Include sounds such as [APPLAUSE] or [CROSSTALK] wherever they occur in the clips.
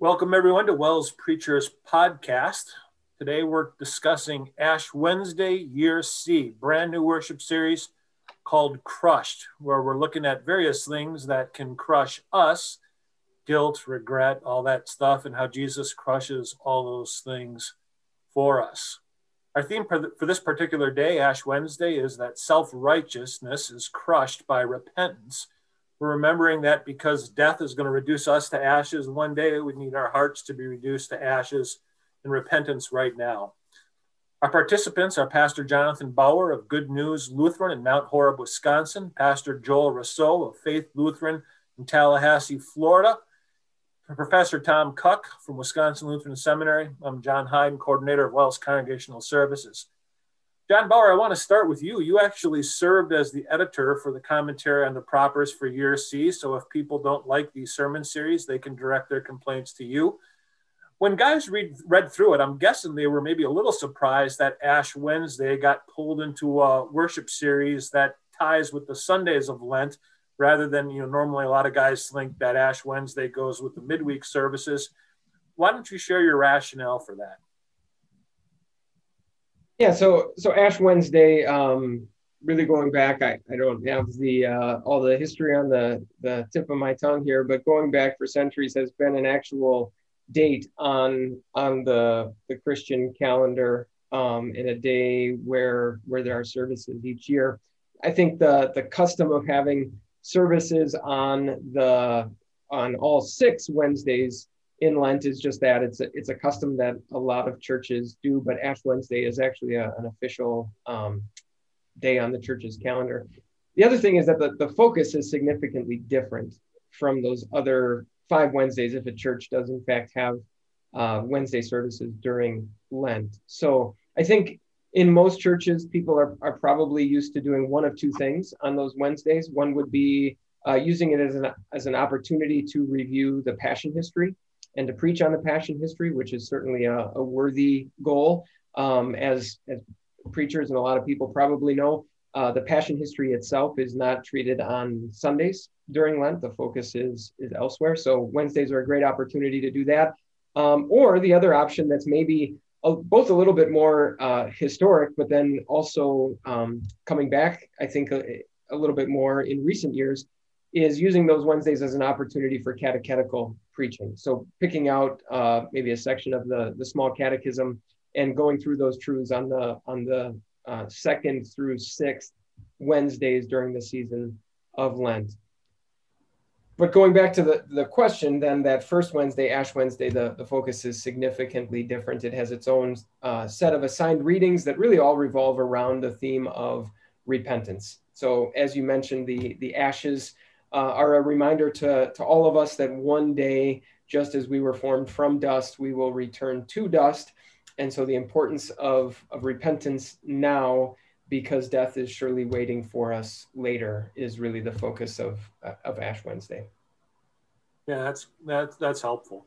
Welcome, everyone, to WELS Preachers Podcast. Today, we're discussing Ash Wednesday, Year C, brand new worship series called Crushed, where we're looking at various things that can crush us guilt, regret, all that stuff, and how Jesus crushes all those things for us. Our theme for, this particular day, Ash Wednesday, is that self righteousness is crushed by repentance. We're remembering that because death is going to reduce us to ashes one day, we need our hearts to be reduced to ashes in repentance right now. Our participants are Pastor Jonathan Bauer of Good News Lutheran in Mount Horeb, Wisconsin, Pastor Joel Rousseau of Faith Lutheran in Tallahassee, Florida, Professor Tom Cuck from Wisconsin Lutheran Seminary. I'm John Hyden, coordinator of WELS Congregational Services. John Bauer, I want to start with you. You actually served as the editor for the commentary on the propers for year C. So if people don't like the sermon series, they can direct their complaints to you when guys read read through it, I'm guessing they were maybe a little surprised that Ash Wednesday got pulled into a worship series that ties with the Sundays of Lent, rather than you know normally a lot of guys think that Ash Wednesday goes with the midweek services. Why don't you share your rationale for that? Yeah, so so Ash Wednesday, um, really going back, I, I don't have the uh, all the history on the the tip of my tongue here, but going back for centuries has been an actual date on on the the Christian calendar um, in a day where where there are services each year. I think the the custom of having services on the on all six Wednesdays in Lent is just that it's a, it's a custom that a lot of churches do, but Ash Wednesday is actually a, an official um, day on the church's calendar. The other thing is that the, the focus is significantly different from those other five Wednesdays if a church does in fact have uh, Wednesday services during Lent. So I think in most churches, people are, are probably used to doing one of two things on those Wednesdays. One would be uh, using it as an, as an opportunity to review the Passion history and to preach on the Passion history, which is certainly a, a worthy goal. Um, as, as preachers and a lot of people probably know, uh, the Passion history itself is not treated on Sundays during Lent. The focus is is elsewhere. So Wednesdays are a great opportunity to do that. Um, or the other option that's maybe a, both a little bit more uh, historic, but then also um, coming back, I think a, a, little bit more in recent years, is using those Wednesdays as an opportunity for catechetical preaching. So picking out uh, maybe a section of the the small catechism and going through those truths on the on the uh, second through sixth Wednesdays during the season of Lent but going back to the, the question, then that first Wednesday, Ash Wednesday, the, the focus is significantly different. It has its own uh, set of assigned readings that really all revolve around the theme of repentance. So, as you mentioned, the, the ashes uh, are a reminder to, to all of us that one day, just as we were formed from dust, we will return to dust. And so, the importance of, of repentance now, because death is surely waiting for us later, is really the focus of, of Ash Wednesday. Yeah, that's that's that's helpful.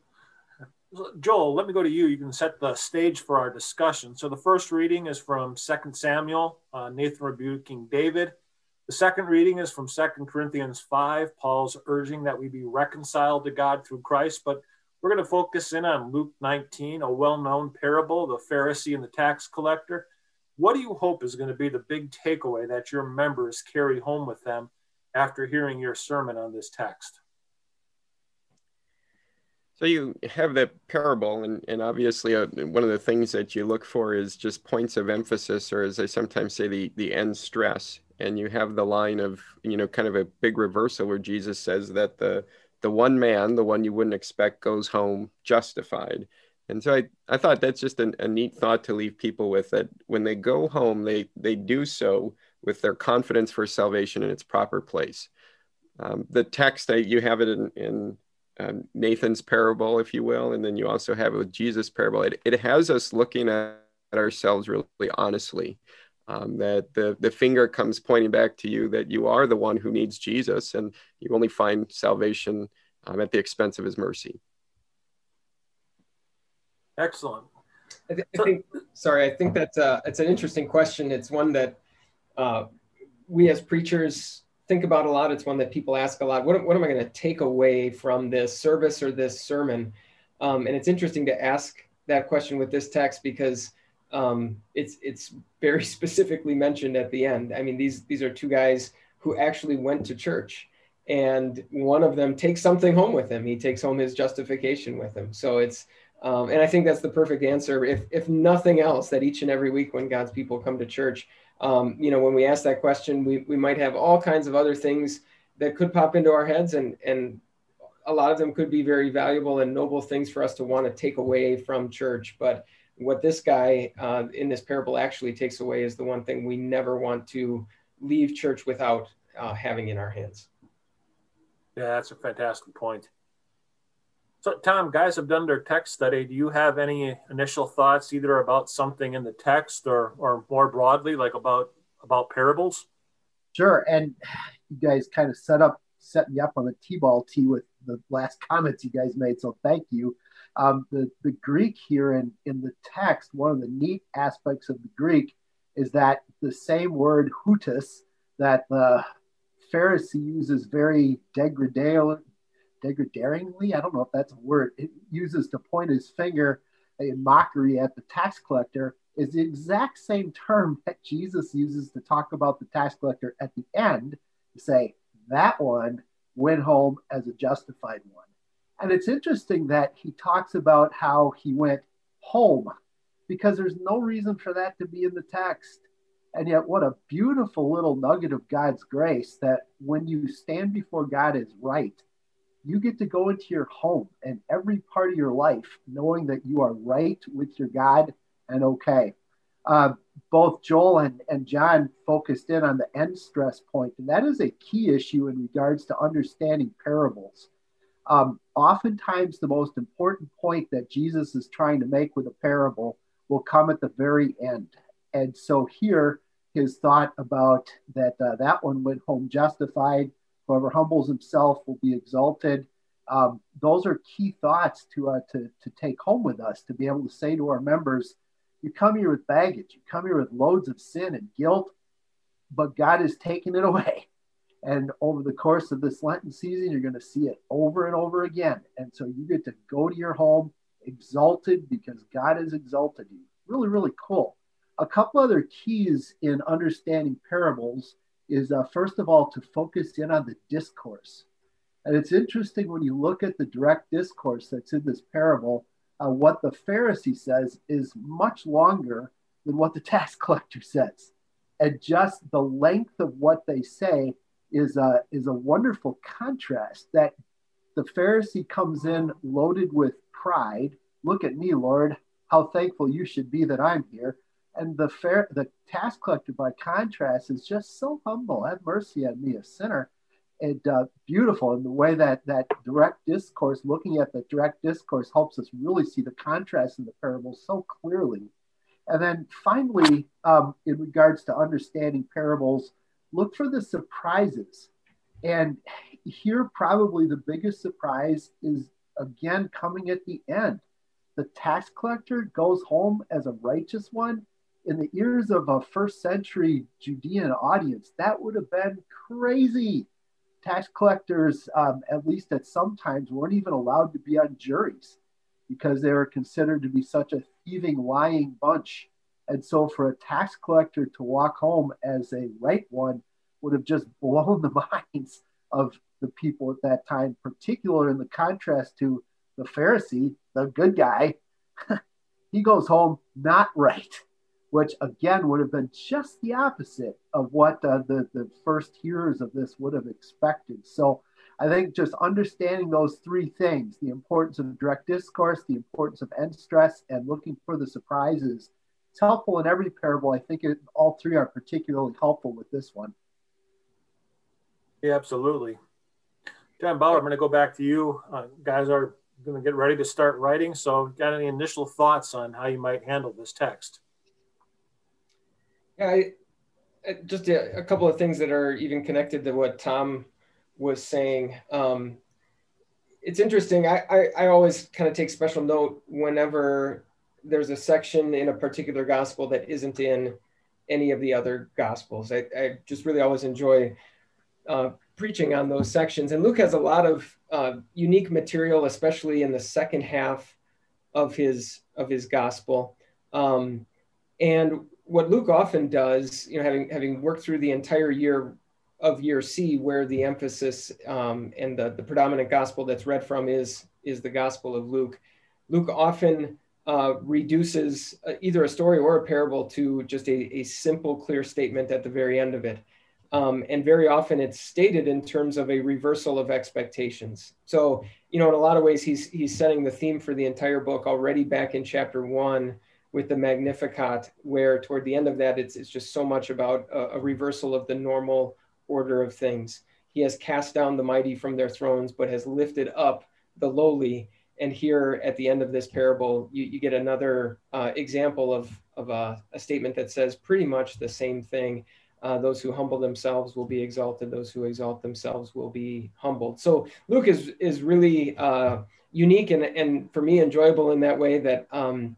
Joel, let me go to you. You can set the stage for our discussion. So the first reading is from 2 Samuel, uh, Nathan rebuking David. The second reading is from 2 Corinthians 5, Paul's urging that we be reconciled to God through Christ. But we're going to focus in on Luke 19, a well known parable, the Pharisee and the tax collector. What do you hope is going to be the big takeaway that your members carry home with them after hearing your sermon on this text? So you have that parable, and, and obviously uh, one of the things that you look for is just points of emphasis, or as I sometimes say, the, the end stress. And you have the line of, you know, kind of a big reversal where Jesus says that the the one man, the one you wouldn't expect, goes home justified. And so I, I thought that's just an, a neat thought to leave people with that when they go home, they, they do so with their confidence for salvation in its proper place. Um, the text that you have it in, in um, Nathan's parable, if you will, and then you also have it with Jesus' parable. It, it has us looking at ourselves really honestly. Um, that the, the finger comes pointing back to you that you are the one who needs Jesus and you only find salvation um, at the expense of his mercy. Excellent. I, th- I think, sorry, I think that's uh, it's an interesting question. It's one that uh, we as preachers think about a lot. It's one that people ask a lot. What, what am I going to take away from this service or this sermon? Um, and it's interesting to ask that question with this text because um, it's it's very [LAUGHS] specifically mentioned at the end. I mean, these these are two guys who actually went to church, and one of them takes something home with him. He takes home his justification with him. So it's um, and I think that's the perfect answer. If if nothing else, that each and every week when God's people come to church, um, you know, when we ask that question, we we might have all kinds of other things that could pop into our heads, and and a lot of them could be very valuable and noble things for us to want to take away from church, but what this guy uh, in this parable actually takes away is the one thing we never want to leave church without uh, having in our hands. Yeah, that's a fantastic point. So, Tom, guys have done their text study. Do you have any initial thoughts, either about something in the text or, or more broadly, like about about parables? Sure. And you guys kind of set up set me up on the t-ball tee with the last comments you guys made. So thank you. Um, the, the Greek here in, in the text, one of the neat aspects of the Greek is that the same word houtos that the Pharisee uses very degradatingly, I don't know if that's a word, it uses to point his finger in mockery at the tax collector is the exact same term [LAUGHS] that Jesus uses to talk about the tax collector at the end to say that one went home as a justified one. And it's interesting that he talks about how he went home because there's no reason for that to be in the text. And yet, what a beautiful little nugget of God's grace that when you stand before God as right, you get to go into your home and every part of your life knowing that you are right with your God and okay. Uh, both Joel and, and John focused in on the end stress point, and that is a key issue in regards to understanding parables. Um, oftentimes, the most important point that Jesus is trying to make with a parable will come at the very end. And so here, his thought about that uh, that one went home justified. Whoever humbles himself will be exalted. Um, those are key thoughts to, uh, to, to take home with us to be able to say to our members, you come here with baggage, you come here with loads of sin and guilt, but God has taken it away. [LAUGHS] And over the course of this Lenten season, you're going to see it over and over again. And so you get to go to your home exalted because God has exalted you. Really, really cool. A couple other keys in understanding parables is uh, first of all to focus in on the discourse. And it's interesting when you look at the direct discourse that's in this parable, uh, what the Pharisee says is much longer than what the [LAUGHS] tax collector says. And just the length of what they say is a, is a wonderful contrast that the Pharisee comes in loaded with pride. Look at me, Lord, how thankful you should be that I'm here. And the fair, the tax collector, by contrast, is just so humble. Have mercy on me, a sinner and uh, beautiful in the way that that direct discourse, looking at the direct discourse, helps us really see the contrast in the parable so clearly. And then finally, um, in regards to understanding parables, look for the surprises. And here, probably the biggest surprise is again coming at the end. The tax collector goes home as a righteous one. In the ears of a first century Judean audience, that would have been crazy tax collectors, um, at least at some times, weren't even allowed to be on juries because they were considered to be such a thieving, lying bunch. And so, for a tax collector to walk home as a right one would have just blown the [LAUGHS] minds of the people at that time, particularly in the contrast to the Pharisee, the good guy. [LAUGHS] he goes home not right which again would have been just the opposite of what uh, the, the first hearers of this would have expected. So I think just understanding those three things the importance of direct discourse, the importance of end stress, and looking for the surprises it's helpful in every parable. I think it, all three are particularly helpful with this one. Yeah, absolutely. John Bauer, I'm going to go back to you. Uh, guys are going to get ready to start writing. So, got any initial thoughts on how you might handle this text? I, just a, a, couple of things that are even connected to what Tom was saying. Um, it's interesting. I, I, I always kind of take special note whenever there's a section in a particular gospel that isn't in any of the other gospels. I, I just really always enjoy uh, preaching on those sections. And Luke has a lot of uh, unique material, especially in the second half of his of his gospel. Um, and what Luke often does, you know, having having worked through the entire year of year C, where the emphasis um, and the, the predominant gospel that's read from is is the gospel of Luke. Luke often uh, reduces uh, either a story or a parable to just a, a simple, clear statement at the very end of it. Um, and very often it's stated in terms of a reversal of expectations. So, you know, in a lot of ways, he's he's setting the theme for the entire book already back in chapter one with the Magnificat, where toward the end of that, it's, it's just so much about a, a reversal of the normal order of things. He has cast down the mighty from their thrones, but has lifted up the lowly. And here at the end of this parable, you, you get another uh, example of, of a, a, statement that says pretty much the same thing. Uh, those who humble themselves will be exalted. Those who exalt themselves will be humbled. So Luke is is really uh, unique and and for me enjoyable in that way that um,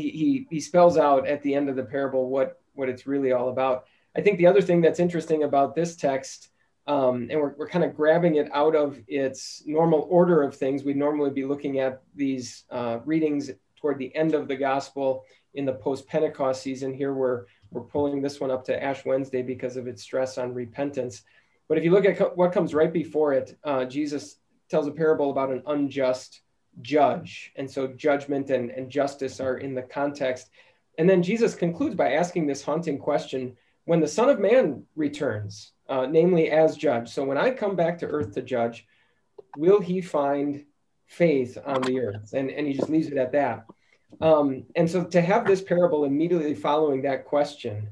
he, he spells out at the end of the parable what what it's really all about. I think the other thing that's interesting about this text, um, and we're, we're kind of grabbing it out of its normal order of things, we'd normally be looking at these uh, readings toward the end of the gospel in the post Pentecost season. Here we're, we're pulling this one up to Ash Wednesday because of its stress on repentance. But if you look at co- what comes right before it, uh, Jesus tells a parable about an unjust judge. And so judgment and, and justice are in the context. And then Jesus concludes by asking this haunting question when the Son of Man returns, uh, namely as judge. So when I come back to earth to judge, will he find faith on the earth? And, and he just leaves it at that. Um, and so to have this parable immediately following that question,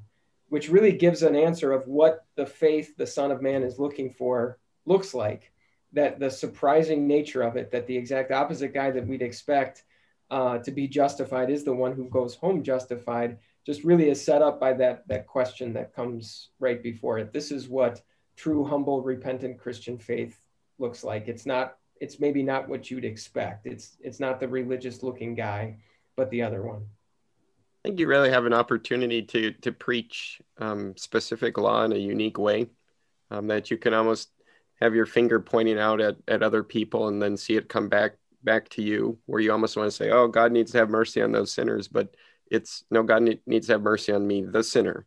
which really gives an answer of what the faith the Son of Man is looking for looks like, that the surprising nature of it, that the exact opposite guy that we'd expect uh, to be justified is the one who goes home justified just really is set up by that that question that comes right before it. This is what true, humble, repentant Christian faith looks like. It's not. It's maybe not what you'd expect. It's it's not the religious looking guy, but the other one. I think you really have an opportunity to to preach um, specific law in a unique way um, that you can almost have your finger pointing out at, at other people and then see it come back back to you where you almost want to say oh god needs to have mercy on those sinners but it's no God needs to have mercy on me, the sinner.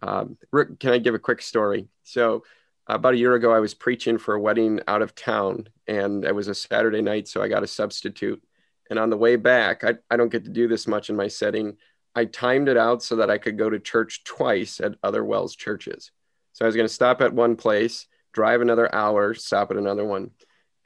Um, can I give a quick story? So about a year ago, I was preaching for a wedding out of town, and it was a Saturday night, so I got a substitute. And on the way back, I, I don't get to do this much in my setting. I timed it out so that I could go to church twice at other WELS churches. So I was going to stop at one place, drive another hour, stop at another one.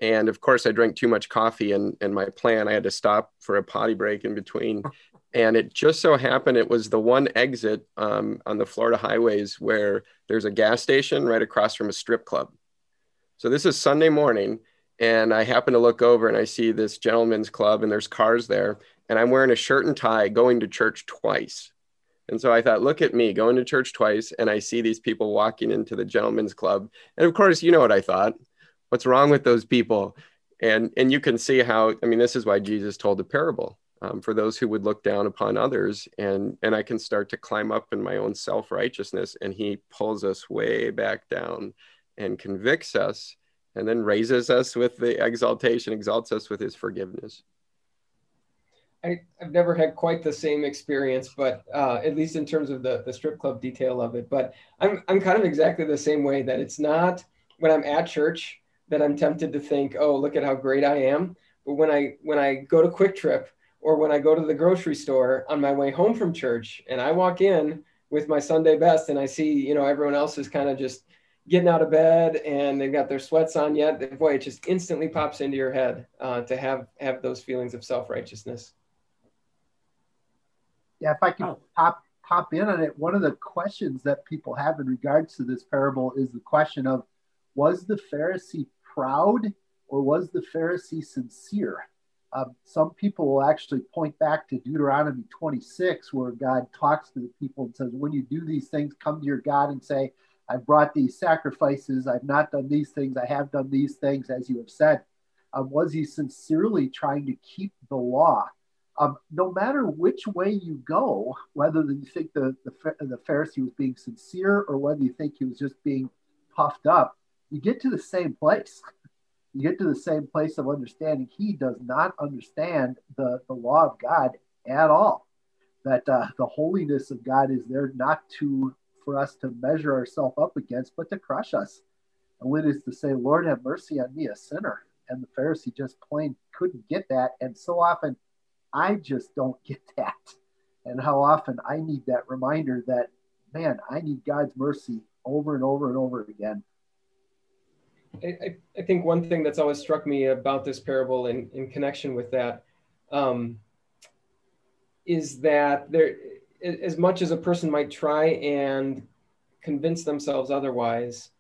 And of course, I drank too much coffee, and, and my plan, I had to stop for a potty break in between. [LAUGHS] and it just so happened it was the one exit um, on the Florida highways where there's a gas station right across from a strip club. So this is Sunday morning, and I happen to look over and I see this gentleman's club, and there's cars there, and I'm wearing a shirt and tie going to church twice. And so I thought, look at me going to church twice, and I see these people walking into the gentleman's club. And of course, you know what I thought. What's wrong with those people? And and you can see how, I mean, this is why Jesus told the parable um, for those who would look down upon others and and i can start to climb up in my own self-righteousness and he pulls us way back down and convicts us and then raises us with the exaltation exalts us with his forgiveness I, have never had quite the same experience, but uh, at least in terms of the, the strip club detail of it. But I'm, I'm kind of exactly the same way that it's not when I'm at church that I'm tempted to think, oh, look at how great I am. But when I when I go to QuikTrip or when I go to the grocery store on my way home from church and I walk in with my Sunday best and I see, you know, everyone else is kind of just getting out of bed and they've got their sweats on yet, boy, it just instantly pops into your head uh, to have have those feelings of self righteousness. Yeah, if I can oh. pop pop in on it, one of the questions that people have in regards to this parable is the question of, was the Pharisee proud or was the Pharisee sincere? Um, some people will actually point back to Deuteronomy 26, where God talks to the people and says, When you do these things, come to your God and say, I've brought these sacrifices, I've not done these things, I have done these things, as you have said. Um, was he sincerely trying to keep the law? Um, no matter which way you go, whether you think the, the, the Pharisee was being sincere or whether you think he was just being puffed up, you get to the same place. [LAUGHS] you get to the same place of understanding. He does not understand the, the law of God at all. That uh, the holiness of God is there not to for us to measure ourselves up against, but to crush us. And it is to say, Lord, have mercy on me, a sinner. And the Pharisee just plain couldn't get that. And so often I just don't get [LAUGHS] that. And how often I need that reminder that, man, I need God's mercy over and over and over again. I, I think one thing that's always struck me about this parable in, in connection with that um, is that there, as much as a person might try and convince themselves otherwise,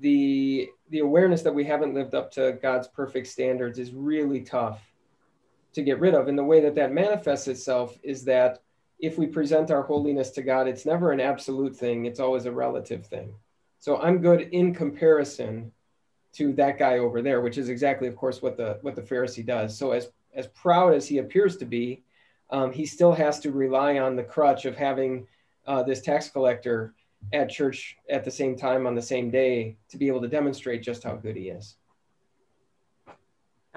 the the awareness that we haven't lived up to God's perfect standards is really tough to get rid of. And the way that that manifests itself is that if we present our holiness to God, it's never an absolute thing, it's always a relative thing. So I'm good in comparison to that guy over there, which is exactly, of course, what the what the Pharisee does. So as as proud as he appears to be, um, he still has to rely on the crutch of having uh, this tax collector at church at the same time on the same day to be able to demonstrate just how good he is.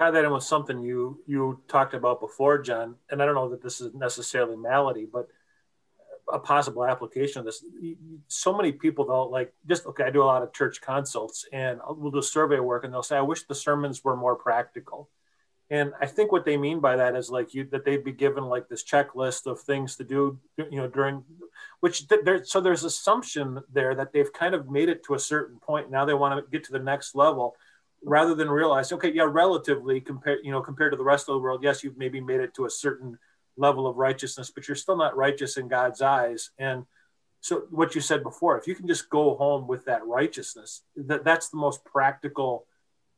Tie that in with something you you talked about before, John, and I don't know that this is necessarily malady, but a possible application of this. So many people though, like just okay, I do a lot of church consults, and we'll do survey work, and they'll say, "I wish the sermons were more practical." And I think what they mean by that is like you that they'd be given like this checklist of things to do, you know, during which there. So there's assumption there that they've kind of made it to a certain point. Now they want to get to the next level, rather than realize, okay, yeah, relatively compared, you know, compared to the rest of the world, yes, you've maybe made it to a certain level of righteousness, but you're still not righteous in God's eyes. And so what you said before, if you can just go home with that righteousness, that that's the most practical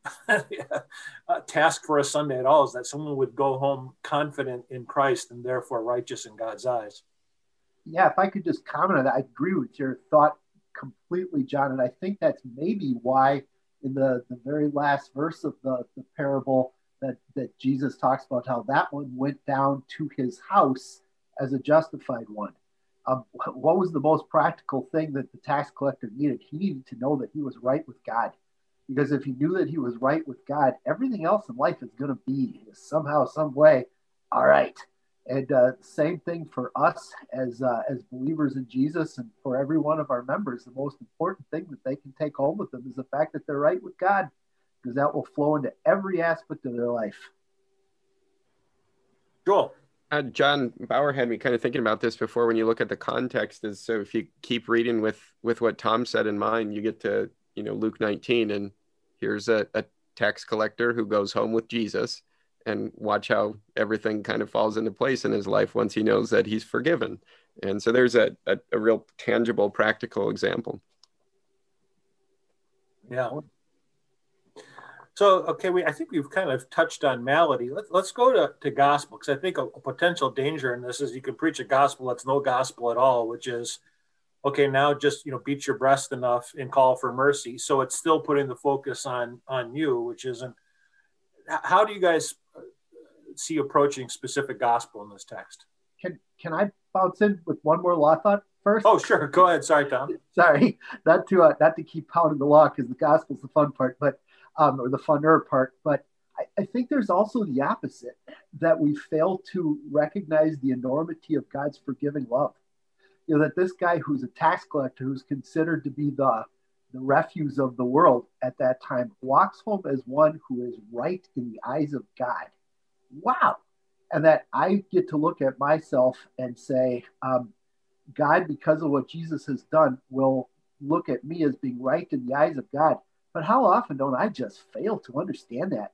[LAUGHS] uh, task for a Sunday at all is that someone would go home confident in Christ and therefore righteous in God's eyes. Yeah, if I could just comment on that, I agree with your thought completely, John. And I think that's maybe why in the, the very last verse of the, the parable, that, that Jesus talks about how that one went down to his house as a justified one. Um, what was the most practical thing that the tax collector needed? He needed to know that he was right with God. Because if he knew that he was right with God, everything else in life is going to be somehow, some way, all right. And uh, same thing for us as uh, as believers in Jesus, and for every one of our members. The most important thing that they can take home with them is the fact that they're right with God because that will flow into every aspect of their life. Joel. Uh, John Bauer had me kind of thinking about this before. When you look at the context, is so if you keep reading with with what Tom said in mind, you get to you know Luke 19, and here's a, a tax collector who goes home with Jesus, and watch how everything kind of falls into place in his life once he knows that he's forgiven. And so there's a, a, a real tangible, practical example. Yeah, so, okay, we I think we've kind of touched on malady. Let's let's go to, to gospel because I think a, a, potential danger in this is you can preach a gospel that's no gospel at all, which is okay. Now just you know beat your breast enough and call for mercy. So it's still putting the focus on on you, which isn't. How do you guys uh, see approaching specific gospel in this text? Can can I bounce in with one more law thought first? Oh, sure. Go ahead. Sorry, Tom. [LAUGHS] Sorry, not to uh, not to keep pounding the law because the gospel's the fun part, but um, or the funner part. But I, I think there's also the opposite that we fail to recognize the enormity of God's forgiving love. You know, that this guy who's a tax collector, who's considered to be the the refuse of the world at that time, walks home as one who is right in the eyes of God. Wow. And that I get to look at myself and say, um, God, because of what Jesus has done, will look at me as being right in the eyes of God. But how often don't I just fail to understand that?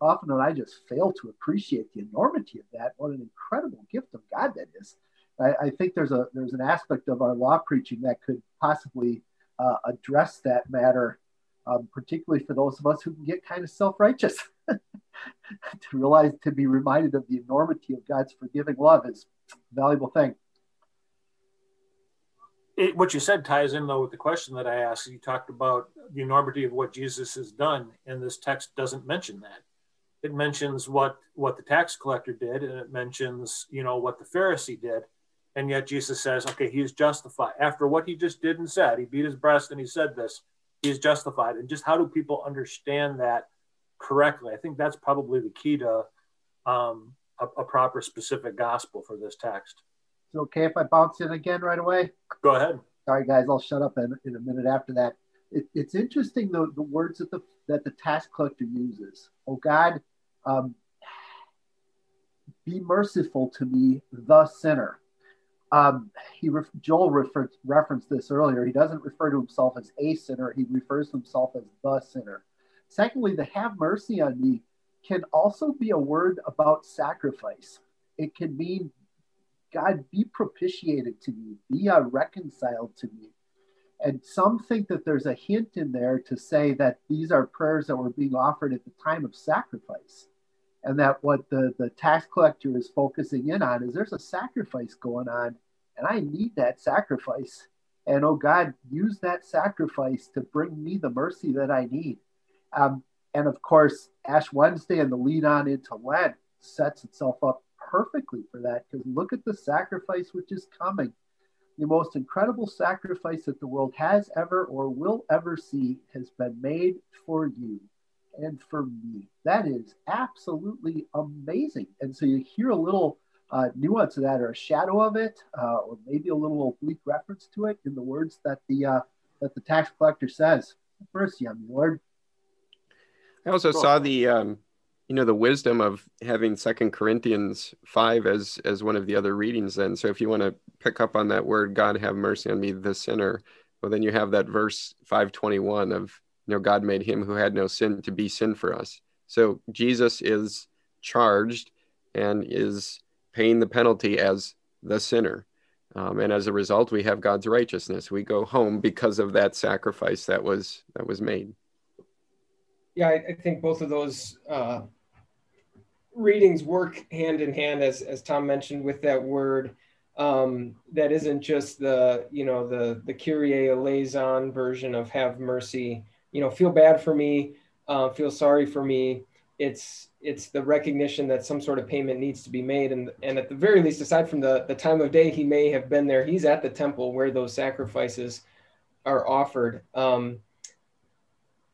Often don't I just fail to appreciate the enormity of that? What an incredible gift of God that is. I, I think there's a there's an aspect of our law preaching that could possibly uh, address that matter, um, particularly for those of us who can get kind of self-righteous. [LAUGHS] to realize to be reminded of the enormity of God's forgiving love is a valuable thing it, what you said ties in though with the question that I asked. You talked about the enormity of what Jesus has done, and this text doesn't mention that. It mentions what what the tax collector did, and it mentions you know what the Pharisee did, and yet Jesus says, okay, he's justified after what he just did and said. He beat his breast and he said this. he is justified. And just how do people understand that correctly? I think that's probably the key to um, a, a, proper specific gospel for this text. Is it okay if I bounce in again right away? Go ahead. Sorry, guys, I'll shut up in, in a minute after that. It, it's interesting the, the words that the that the tax collector uses. Oh God, um, be merciful to me, the sinner. Um, he ref- Joel referred, referenced this earlier. He doesn't refer to himself as a sinner; he refers to himself as the sinner. Secondly, the have mercy on me can also be a word about sacrifice. It can mean, God, be propitiated to me, be uh, reconciled to me. And some think that there's a hint in there to say that these are prayers that were being offered at the time of sacrifice and that what the, the tax collector is focusing in on is there's a sacrifice going on and i need that sacrifice. And oh god use that sacrifice to bring me the mercy that i need. Um, and of course ash wednesday and the lead on into lent sets itself up perfectly for that because look at the sacrifice which is coming. The most incredible sacrifice that the world has ever or will ever see has been made for you and for me. That is absolutely amazing. And so you hear a little uh, nuance of that or a shadow of it, uh, or maybe a little oblique reference to it in the words that the uh, that the tax collector says. Mercy on me, Lord. I also saw the um, you know the wisdom of having Second Corinthians five as as one of the other readings. Then, so if you want to pick up on that word, God have mercy on me, the sinner. Well, then you have that verse five twenty one of know, God made him who had no sin to be sin for us. So Jesus is charged and is paying the penalty as the sinner. Um, and as a result, we have God's righteousness. We go home because of that sacrifice that was that was made. Yeah, I, I think both of those uh, readings work hand in hand, as as Tom mentioned, with that word um, that isn't just the you know the the Kyrie eleison version of "Have mercy," you know feel bad for me uh, feel sorry for me. It's it's the recognition that some sort of payment needs to be made. And and at the very least aside from the the time of day he may have been there he's at the temple where those sacrifices are offered. Um,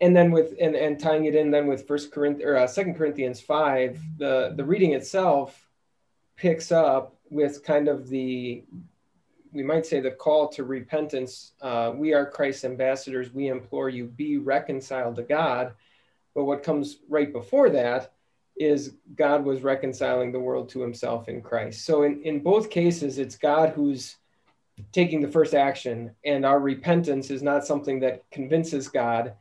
and then with and, and tying it in then with first corinthians or uh, second corinthians 5 the the reading itself picks up with kind of the we might say the call to repentance. Uh, we are Christ's ambassadors. We implore you, be reconciled to God. But what comes right before that is God was reconciling the world to himself in Christ. So in, in both cases, it's God who's taking the first action, and our repentance is not something that convinces God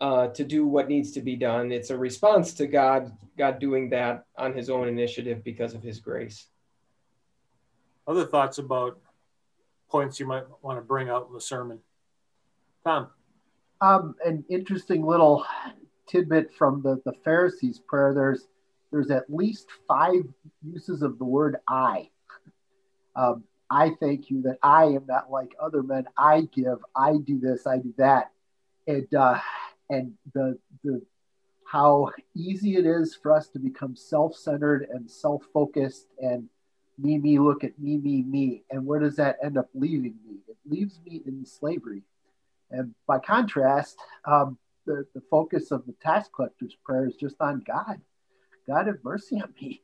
uh, to do what needs to be done. It's a response to God, God doing that on his own initiative because of his grace. Other thoughts about points you might want to bring out in the sermon. Tom. Um, an interesting little tidbit from the, the Pharisees' prayer. There's there's at least five uses of the word I. Um, I thank you that I am not like other men. I give. I do this. I do that. And uh, and the the how easy it is for us to become self-centered and self-focused and me, me, look at me, me, me. And where does that end up leaving me? It leaves me in slavery. And by contrast, um, the, the focus of the tax collector's prayer is just on God. God have mercy on me.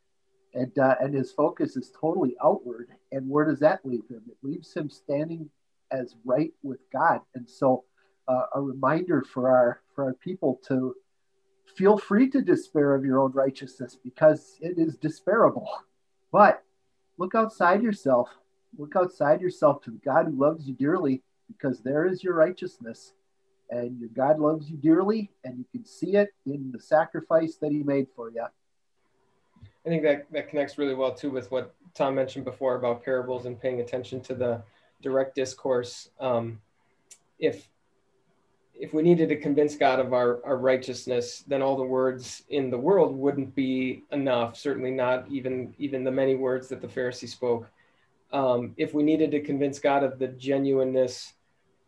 And, uh, and his focus is totally outward. And where does that leave him? It leaves him standing as right with God. And so, uh, a reminder for our for our people to feel free to despair of your own righteousness because it is despairable. But look outside yourself. Look outside yourself to the God who loves you dearly, because there is your righteousness. And your God loves you dearly, and you can see it in the sacrifice that He made for you. I think that, that connects really well too with what Tom mentioned before about parables and paying attention to the direct discourse. Um, if if we needed to convince God of our, our righteousness, then all the words in the world wouldn't be enough. Certainly not even even the many words that the Pharisee spoke. Um, if we needed to convince God of the genuineness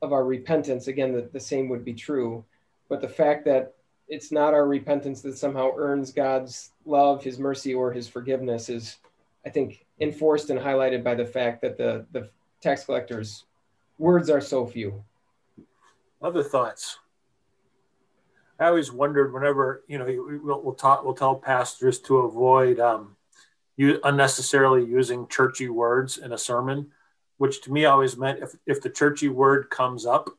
of our repentance, again, the, the same would be true. But the fact that it's not our repentance that somehow earns God's love, His mercy, or His forgiveness is, I think, enforced and highlighted by the fact that the the tax collector's words are so few. Other thoughts? I always wondered whenever you know we'll, we'll talk we'll tell pastors to avoid um, you unnecessarily using churchy words in a sermon, which to me always meant if if the churchy word comes up,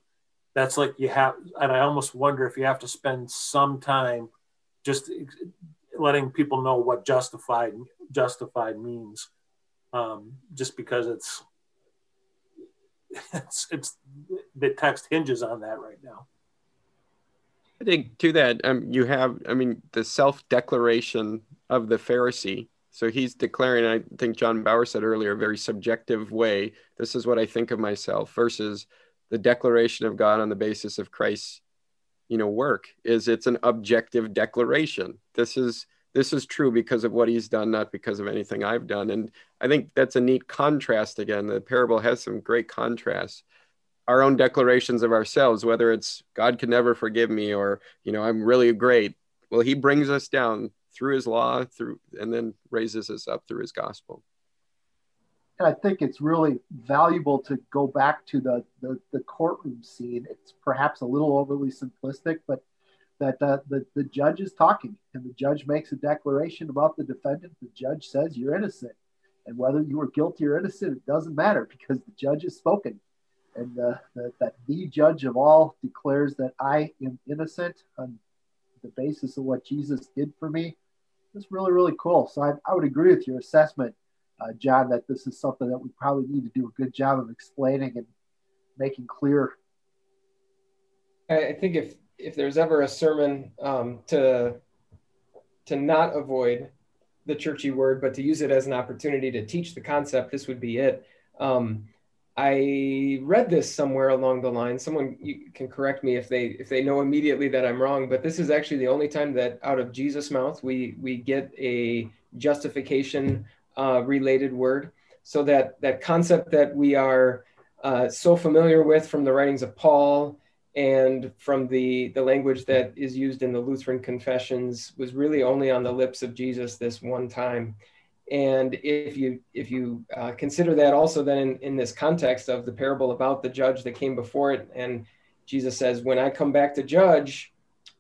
that's like you have, and I almost wonder if you have to spend some time just letting people know what justified justified means, um, just because it's [LAUGHS] it's it's the text hinges on that right now. I think to that, um, you have, I mean, the self declaration of the Pharisee. So he's declaring, I think John Bauer said earlier, a very subjective way. This is what I think of myself versus the declaration of God on the basis of Christ's, you know, work is it's an objective declaration. This is this is true because of what he's done, not because of anything I've done. And I think that's a neat contrast again. The parable has some great contrasts our own declarations of ourselves, whether it's God can never forgive me or, you know, I'm really great. Well, he brings us down through his law, through and then raises us up through his gospel. And I think it's really valuable to go back to the, the, the courtroom scene. It's perhaps a little overly simplistic, but that uh, the, the judge is talking and the judge makes a declaration about the defendant. The judge says you're innocent. And whether you were guilty or innocent, it doesn't matter because the judge has spoken and uh, the, that the judge of all declares that I am innocent on the basis of what Jesus did for me. It's really, really cool. So I, I would agree with your assessment, uh, John, that this is something that we probably need to do a good job of explaining and making clear. I think if if there's ever a sermon um, to to not avoid the churchy word, but to use it as an opportunity to teach the concept, this would be it. Um, I read this somewhere along the line. Someone can correct me if they if they know immediately that I'm wrong, but this is actually the only time that out of Jesus' mouth we we get a justification uh, related word. So that that concept that we are uh, so familiar with from the writings of Paul and from the the language that is used in the Lutheran confessions was really only on the lips of Jesus this one time. And if you if you uh, consider that also then in, in this context of the parable about the judge that came before it, and Jesus says, "When I come back to judge,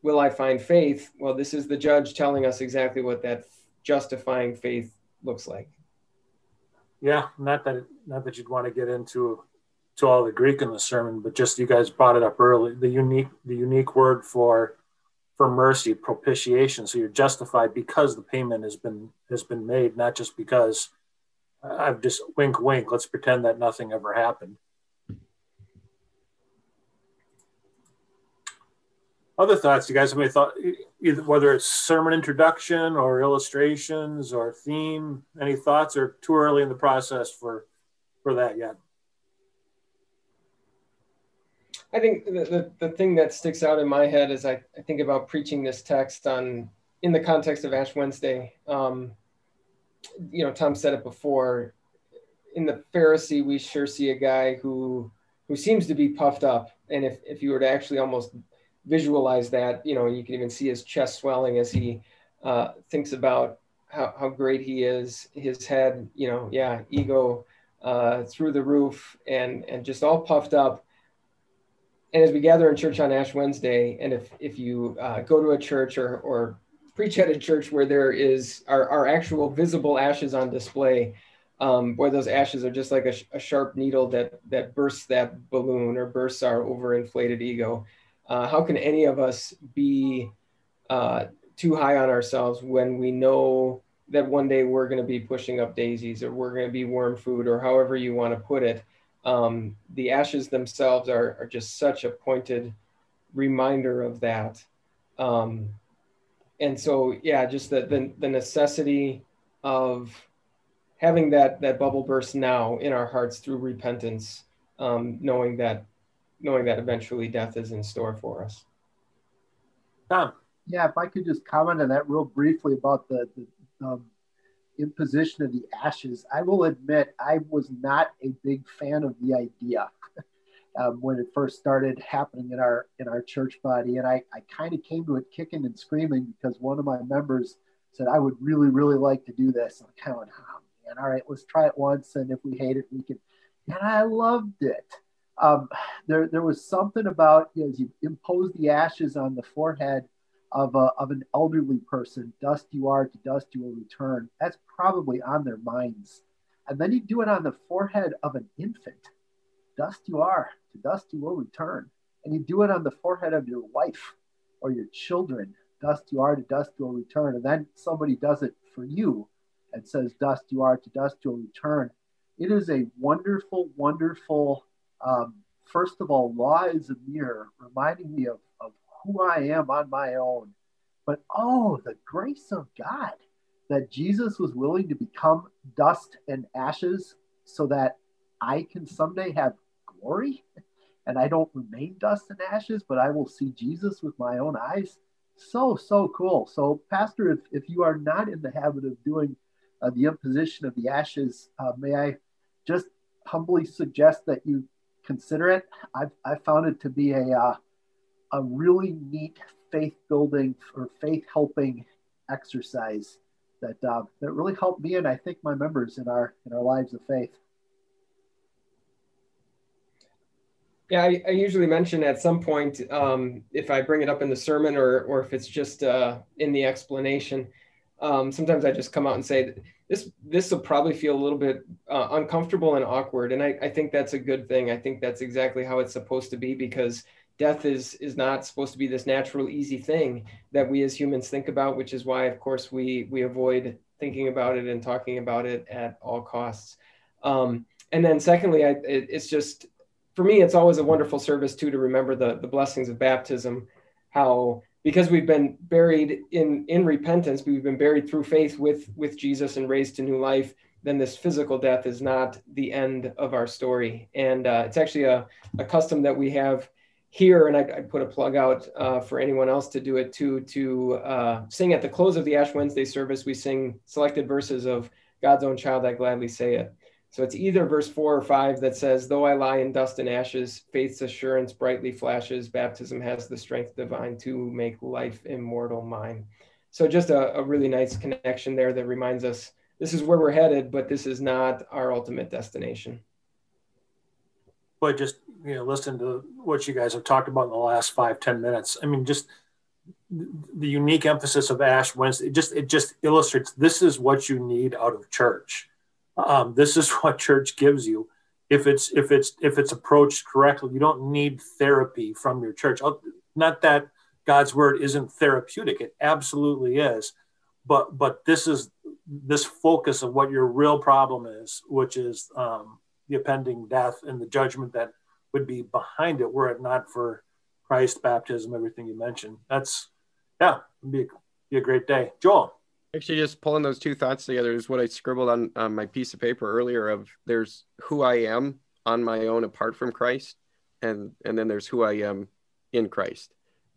will I find faith?" Well, this is the judge telling us exactly what that justifying faith looks like. Yeah, not that not that you'd want to get into to all the Greek in the sermon, but just you guys brought it up early. The unique the unique word for for mercy, propitiation. So you're justified because the payment has been has been made, not just because uh, I've just wink, wink. Let's pretend that nothing ever happened. Other thoughts, you guys have any thought, either whether it's sermon introduction or illustrations or theme, any thoughts or too early in the process for, for that yet? I think the, the, the, thing that sticks out in my head is I, I think about preaching this text on in the context of Ash Wednesday. Um, you know, Tom said it before. In the Pharisee, we sure see a guy who who seems to be puffed up, and if if you were to actually almost visualize that, you know, you can even see his chest swelling as he uh, thinks about how, how great he is. His head, you know, yeah, ego uh, through the roof, and and just all puffed up and as we gather in church on Ash Wednesday, and if if you uh, go to a church or or preach at a church where there is our, our actual visible ashes on display, um, where those ashes are just like a, a, sharp needle that that bursts that balloon or bursts our overinflated ego. Uh, how can any of us be uh, too high on ourselves when we know that one day we're going to be pushing up daisies or we're going to be worm food or however you want to put it? Um, the ashes themselves are, are just such a pointed reminder of that. Um, and so, yeah, just the, the, the necessity of having that, that bubble burst now in our hearts through repentance, um, knowing that, knowing that eventually death is in store for us. Tom. Yeah, if I could just comment on that real briefly about the, the um, imposition of the ashes, I will admit I was not a big fan of the idea [LAUGHS] um, when it first started happening in our in our church body, and I, I kind of came to it kicking and screaming because one of my members said I would really really like to do this. and I'm kind of went, oh man, all right, let's try it once, and if we hate it, we can. And I loved it. um, there, there was something about you know, you impose the ashes on the forehead of, a, of an elderly person, dust you are, to dust you will return. That's probably on their minds. And then you do it on the forehead of an infant, dust you are, to dust you will return. And you do it on the forehead of your wife or your children, dust you are, to dust you will return. And then somebody does it for you and says, dust you are, to dust you will return. It is a wonderful, wonderful um, first of all, law is a mirror reminding me of, of who I am on my own. But oh, the grace of God that Jesus was willing to become dust and ashes so that I can someday have glory and I don't remain dust and ashes, but I will see Jesus with my own eyes. So, so cool. So, Pastor, if, if you are not in the habit of doing uh, the imposition of the ashes, uh, may I just humbly suggest that you consider it. I've, I found it to be a, uh, a really neat faith building or faith helping exercise that, uh, that really helped me and I think my members in our, in our lives of faith. Yeah, I, I, usually mention at some point um, if I bring it up in the sermon or, or if it's just uh, in the explanation. Um, sometimes I just come out and say, this this will probably feel a little bit uh, uncomfortable and awkward and I, I think that's a good thing i think that's exactly how it's supposed to be because death is is not supposed to be this natural easy thing that we as humans think about which is why of course we we avoid thinking about it and talking about it at all costs. Um, and then secondly I, it, it's just for me it's always a wonderful service too to remember the the blessings of baptism how because we've been buried in in repentance we've been buried through faith with with jesus and raised to new life then this physical death is not the end of our story. And uh, it's actually a, a custom that we have here and i put a plug out uh, for anyone else to do it too to uh, sing at the close of the ash wednesday service we sing selected verses of god's own child i gladly say it so it's either verse four or five that says, Though I lie in dust and ashes, faith's assurance brightly flashes. Baptism has the strength divine to make life immortal mine. So just a, a really nice connection there that reminds us this is where we're headed, but this is not our ultimate destination. But just you know, listen to what you guys have talked about in the last five ten minutes. I mean, just the unique emphasis of Ash Wednesday. It just it just illustrates this is what you need out of church um, this is [LAUGHS] what church gives you. If it's if it's if it's approached correctly, you don't need therapy from your church. Not that God's word isn't therapeutic; it absolutely is. But but this is this focus of what your real problem is, which is um, the impending death and the judgment that would be behind it, were it not for Christ, baptism, everything you mentioned. That's yeah, it'd be, be a great day. Joel. Actually, just pulling those two thoughts together is what I scribbled on, on my piece of paper earlier. Of there's who I am on my own apart from Christ, and and then there's who I am in Christ.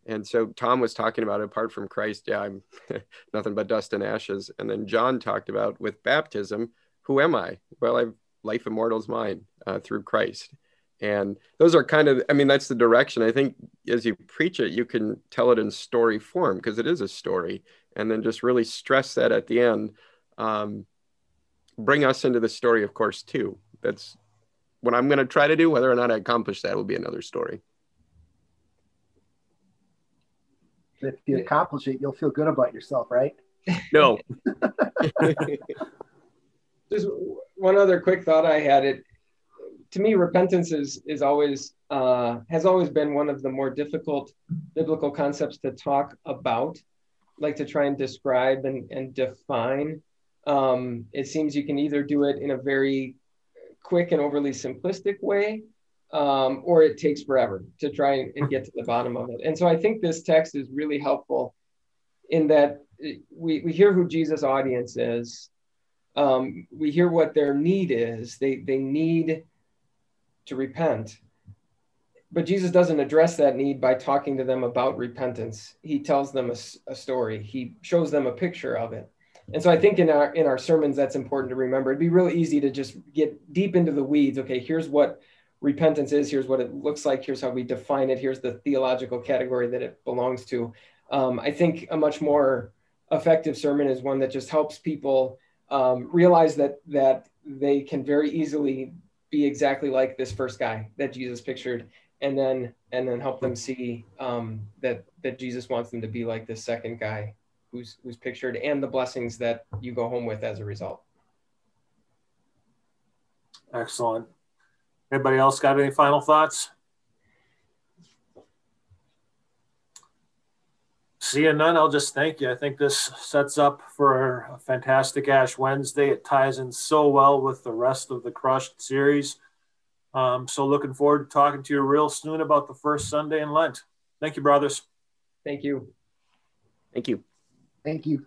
And so Tom was talking about apart from Christ, yeah, I'm [LAUGHS] nothing but dust and ashes. And then John talked about with baptism, who am I? Well, I've life immortal is mine uh, through Christ. And those are kind of, I mean, that's the direction. I think as you preach it, you can tell it in story form because it is a story and then just really stress that at the end. Um, bring us into the story, of course, too. That's what I'm going to try to do. Whether or not I accomplish that will be another story. If you accomplish it, you'll feel good about yourself, right? No. [LAUGHS] Just one other quick thought I had. It to me, repentance is is always uh, has always been one of the more difficult biblical concepts to talk about like to try and describe and, and define. Um, it seems you can either do it in a very quick and overly simplistic way, um, or it takes forever to try and get to the bottom of it. And so I think this text is really helpful in that we, we hear who Jesus' audience is. Um, we hear what their need is. They, they need to repent. But Jesus doesn't address that need by talking to them about repentance. He tells them a, a, story. He shows them a picture of it. And so I think in our in our sermons that's important to remember. It'd be really easy to just get deep into the weeds. Okay, here's what repentance is. Here's what it looks like. Here's how we define it. Here's the theological category that it belongs to. Um, I think a much more effective sermon is one that just helps people um, realize that that they can very easily be exactly like this first guy that Jesus pictured, and then and then help them see um, that that Jesus wants them to be like this second guy who's who's pictured, and the blessings that you go home with as a result. Excellent. Anybody else got any final thoughts? Seeing none, I'll just thank you. I think this sets up for a fantastic Ash Wednesday. It ties in so well with the rest of the Crushed series. Um, so looking forward to talking to you real soon about the first Sunday in Lent. Thank you, brothers. Thank you. Thank you. Thank you.